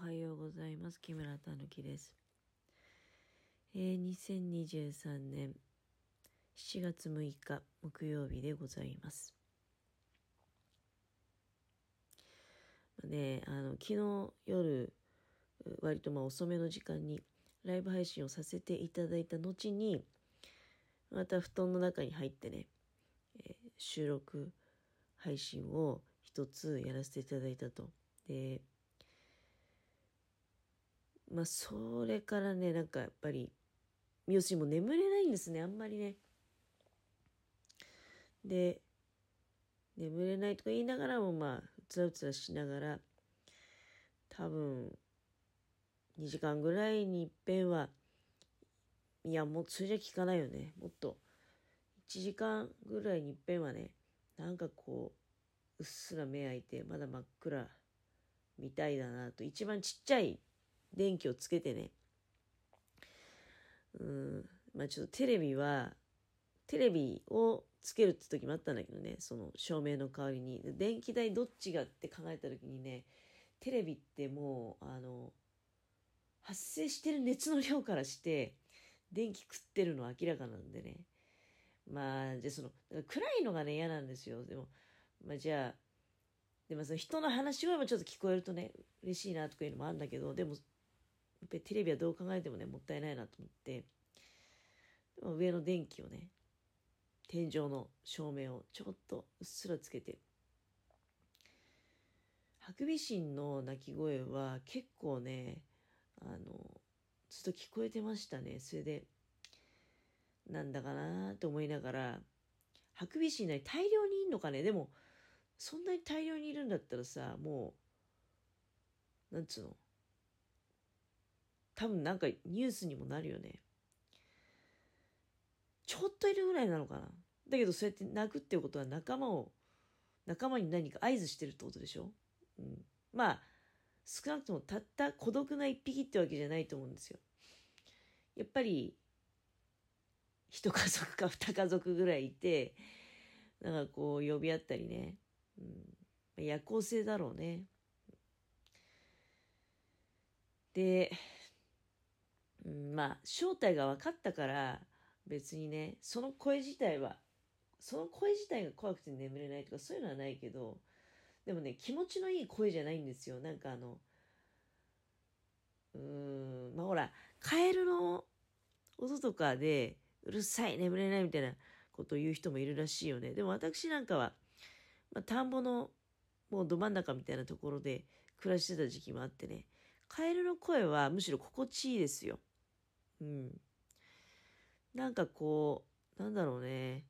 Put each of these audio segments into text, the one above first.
はようございます。木村たぬきです、えー、2023年7月6日木曜日でございます。ねあの昨日夜割とまあ遅めの時間にライブ配信をさせていただいた後にまた布団の中に入ってね、えー、収録配信を一つやらせていただいたと。で、まあそれからね、なんかやっぱり、要するにもう眠れないんですね、あんまりね。で、眠れないとか言いながらもまあ、うつらうつらしながら、多分、2時間ぐらいにいっぺんは、いや、もうそれじゃ効かないよね。もっと、1時間ぐらいにいっぺんはね、なんかこう、うっすら目開いて、まだ真っ暗みたいだなと、一番ちっちゃい電気をつけてね、うん、まあちょっとテレビは、テレビをつけるって時もあったんだけどね、その照明の代わりに。電気代どっちがって考えた時にね、テレビってもう、あの、発生してる熱の量からして、電気食ってるのは明らかなんでね。まあ、じゃあその、暗いのがね、嫌なんですよ。でも、まあじゃあ、でもその人の話し声もちょっと聞こえるとね、嬉しいなとかいうのもあるんだけど、でも、やっぱりテレビはどう考えてもね、もったいないなと思って、上の電気をね、天井の照明をちょっとうっすらつけて、ハクビシンの鳴き声は結構ね、あの、ずっと聞こえてましたね。それで、なんだかなと思いながら、ハクビシンなり大量にいんのかね？でも、そんなに大量にいるんだったらさ、もう、なんつうの？多分なんかニュースにもなるよね。ちょっといるぐらいなのかなだけどそうやって泣くっていうことは仲間を、仲間に何か合図してるってことでしょ？うん。まあ、少なくともたった孤独な一匹ってわけじゃないと思うんですよ。やっぱり、一家族か 二家族ぐらいいて、なんかこう呼び合ったりね。うん、夜行性だろうね。で、うん、まあ、正体が分かったから、別にね、その声自体は、その声自体が怖くて眠れないとかそういうのはないけど、でもね、気持ちのいい声じゃないんですよ。なんかあの、うーん、まあほら、カエルの音とかで、うるさい、眠れないみたいなことを言う人もいるらしいよね。でも私なんかは、まあ、田んぼのもうど真ん中みたいなところで暮らしてた時期もあってね、カエルの声はむしろ心地いいですよ。うん。なんかこう、なんだろうね。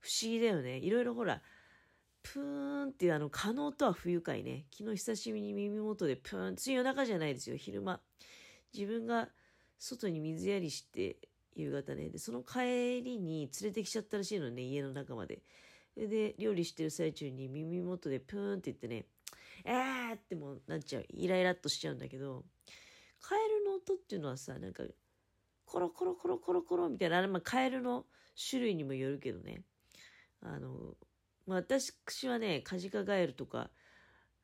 不思議だよね。いろいろほら、プーンっていうあの、可能とは不愉快ね。昨日久しぶりに耳元でプーン、つい夜中じゃないですよ、昼間。自分が外に水やりして夕方ね。で、その帰りに連れてきちゃったらしいのね、家の中まで。それで、料理してる最中に耳元でプーンって言ってね、えーってもうなっちゃう。イライラっとしちゃうんだけど、カエルの音っていうのはさ、なんか、コロコロコロコロコロみたいな、あれ、まあ、カエルの種類にもよるけどね。あの、まあ、私はね、カジカガエルとか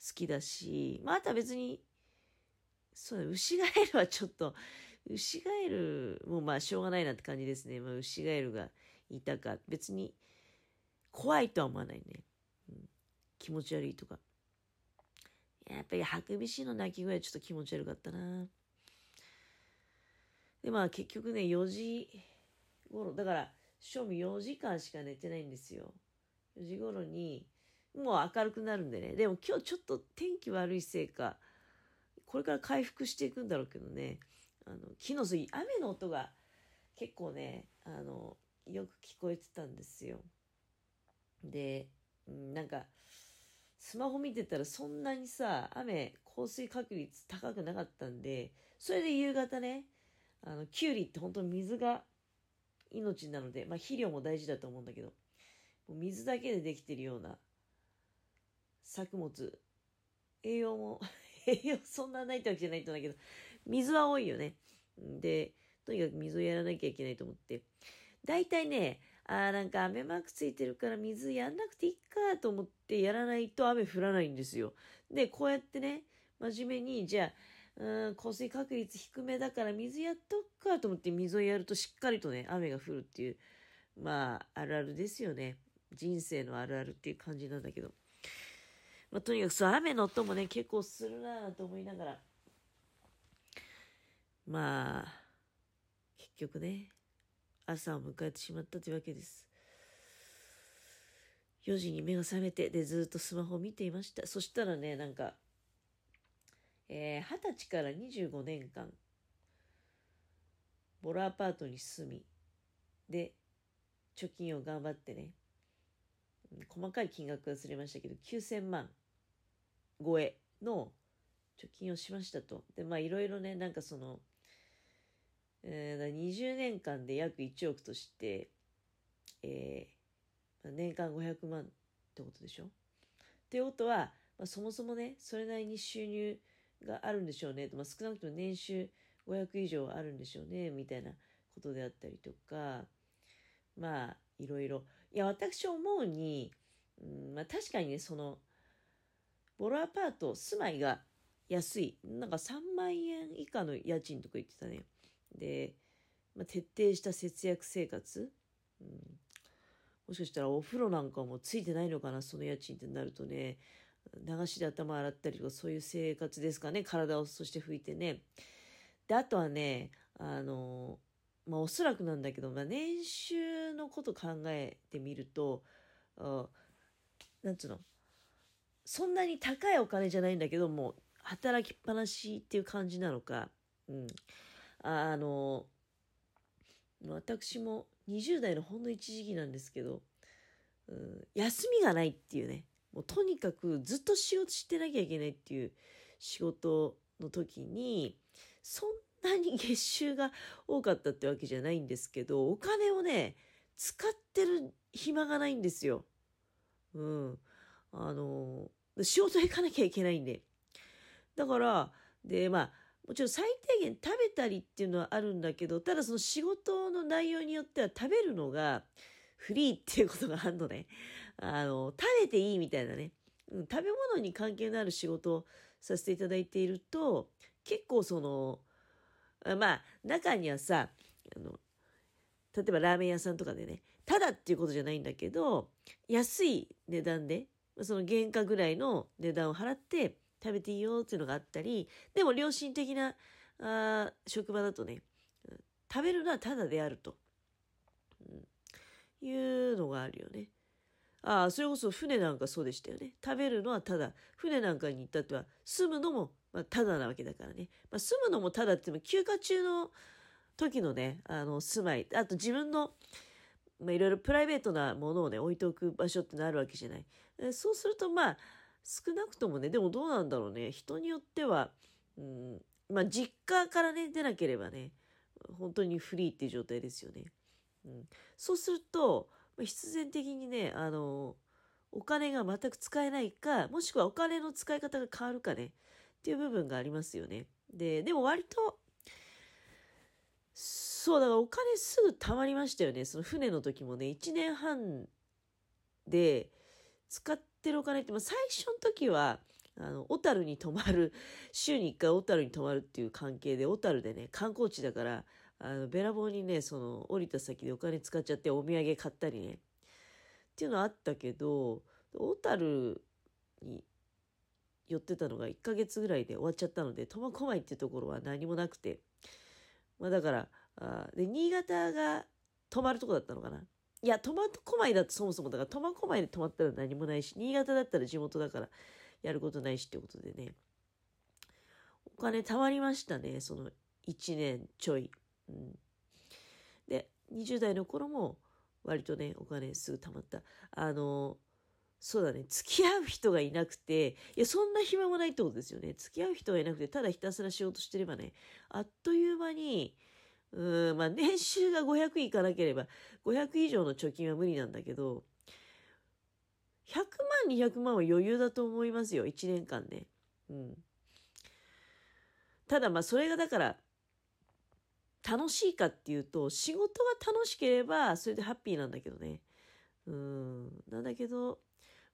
好きだし、まあ、あとは別に、そう、ウシガエルはちょっと、ウシガエルもまあしょうがないなって感じですね。まあ、ウシガエルがいたか、別に怖いとは思わないね。うん、気持ち悪いとか。やっぱりハクビシンの鳴き声はちょっと気持ち悪かったな。で、まあ結局ね、4時頃、だから、正味4時間しか寝てないんですよ。4時頃に、もう明るくなるんでね。でも今日ちょっと天気悪いせいか、これから回復していくんだろうけどね。あの、木の杉、雨の音が結構ね、あの、よく聞こえてたんですよ。で、うん、なんか、スマホ見てたらそんなにさ、雨、降水確率高くなかったんで、それで夕方ね、あの、キュウリって本当に水が命なので、まあ肥料も大事だと思うんだけど、水だけでできてるような作物、栄養も 栄養そんなないってわけじゃないと思うんだけど、水は多いよね。で、とにかく水をやらなきゃいけないと思って。大体ね、あなんか雨マークついてるから水やんなくていいかと思ってやらないと雨降らないんですよ。で、こうやってね、真面目に、じゃあ、うん、降水確率低めだから水やっとくかと思って水をやるとしっかりとね、雨が降るっていう、まあ、あるあるですよね。人生のあるあるっていう感じなんだけど。まあ、とにかくそう、雨の音もね、結構するなぁと思いながら。まあ、結局ね、朝を迎えてしまったというわけです。4時に目が覚めて、で、ずっとスマホを見ていました。そしたらね、なんか、えー、20歳から25年間、ボロアパートに住み、で、貯金を頑張ってね、細かい金額忘れましたけど、9000万超えの貯金をしましたと。で、まあいろいろね、なんかその、えー、20年間で約1億として、えー、年間500万ってことでしょ？ってことは、まあ、そもそもね、それなりに収入があるんでしょうね。まあ、少なくとも年収500以上あるんでしょうね。みたいなことであったりとか、まあ、いろいろ。いや、私思うに、うん、まあ確かにね、その、ボロアパート、住まいが安い。なんか3万円以下の家賃とか言ってたね。で、まあ、徹底した節約生活、うん、もしかしたらお風呂なんかもついてないのかなその家賃ってなるとね流しで頭洗ったりとかそういう生活ですかね。体をそして拭いてね。であとはねあのまあおそらくなんだけど、まあ、年収のこと考えてみるとあなんつうの。そんなに高いお金じゃないんだけども働きっぱなしっていう感じなのか、うん、あの、私も20代のほんの一時期なんですけど、うん、休みがないっていうね、もうとにかくずっと仕事してなきゃいけないっていう仕事の時に、そんなに月収が多かったってわけじゃないんですけど、お金をね、使ってる暇がないんですよ。うん。あの、仕事行かなきゃいけないんで。だから、で、まあ、もちろん最低限食べたりっていうのはあるんだけど、ただその仕事の内容によっては食べるのがフリーっていうことがあるのね。あの、食べていいみたいなね。食べ物に関係のある仕事をさせていただいていると、結構その、まあ、中にはさ、あの、例えばラーメン屋さんとかでね、ただっていうことじゃないんだけど、安い値段で、その原価ぐらいの値段を払って食べていいよっていうのがあったり、でも良心的なあ職場だとね、食べるのはただであると、うん、いうのがあるよね。ああ、それこそ船なんかそうでしたよね。食べるのはただ。船なんかに行ったっては、住むのも、まあ、ただなわけだからね。まあ、住むのもただっても、休暇中の時のね、あの、住まい、あと自分の、まあ、いろいろプライベートなものをね、置いておく場所ってのあるわけじゃない。そうすると、まあ、少なくともね、でもどうなんだろうね。人によっては、うん、まあ実家からね、出なければね、本当にフリーっていう状態ですよね。うん、そうすると、必然的にね、あの、お金が全く使えないか、もしくはお金の使い方が変わるかね、っていう部分がありますよね。で、でも割と、そう、だからお金すぐ貯まりましたよね。その船の時もね、1年半で使ってるお金って、まあ、最初の時は、あの、小樽に泊まる、週に1回小樽に泊まるっていう関係で、小樽でね、観光地だから、あの、べらぼうにね、その、降りた先でお金使っちゃってお土産買ったりね、っていうのはあったけど、小樽に寄ってたのが1ヶ月ぐらいで終わっちゃったので、苫小牧っていうところは何もなくて、まあだから、あで、新潟が泊まるとこだったのかな。いや、苫小牧だとそもそもだから苫小牧で泊まったら何もないし、新潟だったら地元だからやることないしってことでね、お金貯まりましたね、その1年ちょい。うん、で、20代の頃も割とね、お金すぐ貯まった。あの、そうだね、付き合う人がいなくて、いや、そんな暇もないってことですよね。付き合う人がいなくて、ただひたすら仕事してればね、あっという間に、うん、まあ年収が500いかなければ、500以上の貯金は無理なんだけど、100万、200万は余裕だと思いますよ、1年間ね。うん。ただまあそれがだから、楽しいかっていうと、仕事が楽しければ、それでハッピーなんだけどね。うん。なんだけど、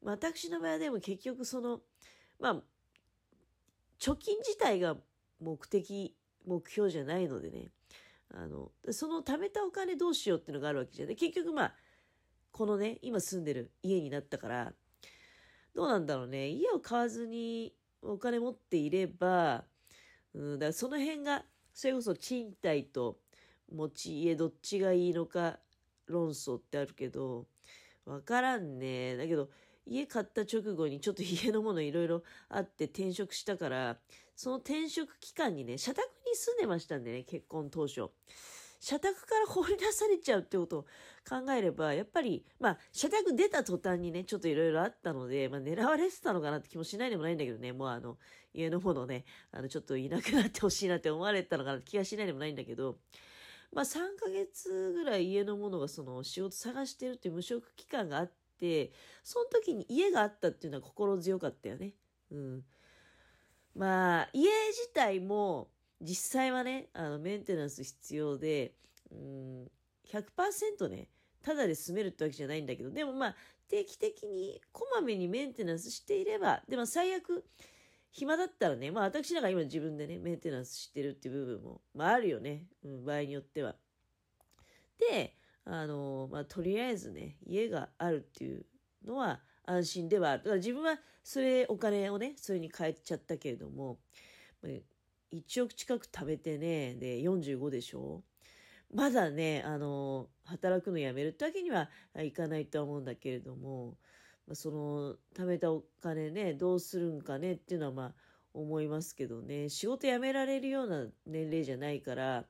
私の場合でも結局その、まあ、貯金自体が目的、目標じゃないのでね。あの、その貯めたお金どうしようっていうのがあるわけじゃない。結局まあ、このね、今住んでる家になったから、どうなんだろうね。家を買わずにお金持っていれば、うん、だからその辺が、それこそ賃貸と持ち家どっちがいいのか論争ってあるけど、わからんね。だけど、家買った直後にちょっと家のものいろいろあって転職したから、その転職期間にね、社宅に住んでましたんでね、結婚当初。社宅から放り出されちゃうってことを考えれば、やっぱり、まあ、社宅出た途端にね、ちょっといろいろあったので、まあ、狙われてたのかなって気もしないでもないんだけどね、もうあの、家のものね、あの、ちょっといなくなってほしいなって思われたのかなって気がしないでもないんだけど、まあ、3ヶ月ぐらい家のものがその仕事探してるっていう無職期間があって、その時に家があったっていうのは心強かったよね。うん。まあ、家自体も、実際はね、あの、メンテナンス必要で、うん、100%ね、ただで住めるってわけじゃないんだけど、でもまあ、定期的にこまめにメンテナンスしていれば、でも最悪、暇だったらね、まあ私なんか今自分でね、メンテナンスしてるっていう部分も、まああるよね。うん、場合によっては。で、あの、まあとりあえずね、家があるっていうのは安心ではある。だから自分はそれ、お金をね、それに変えちゃったけれども、1億近く貯めてね、で、45でしょ？まだね、あの、働くのやめるってわけにはいかないとは思うんだけれども、その、貯めたお金ね、どうするんかねっていうのはまあ、思いますけどね、仕事辞められるような年齢じゃないから、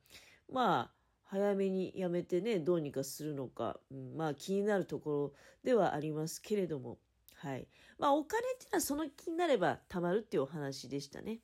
まあ、早めに辞めてね、どうにかするのか、うん、まあ気になるところではありますけれども、はい。まあお金っていうのはその気になれば貯まるっていうお話でしたね。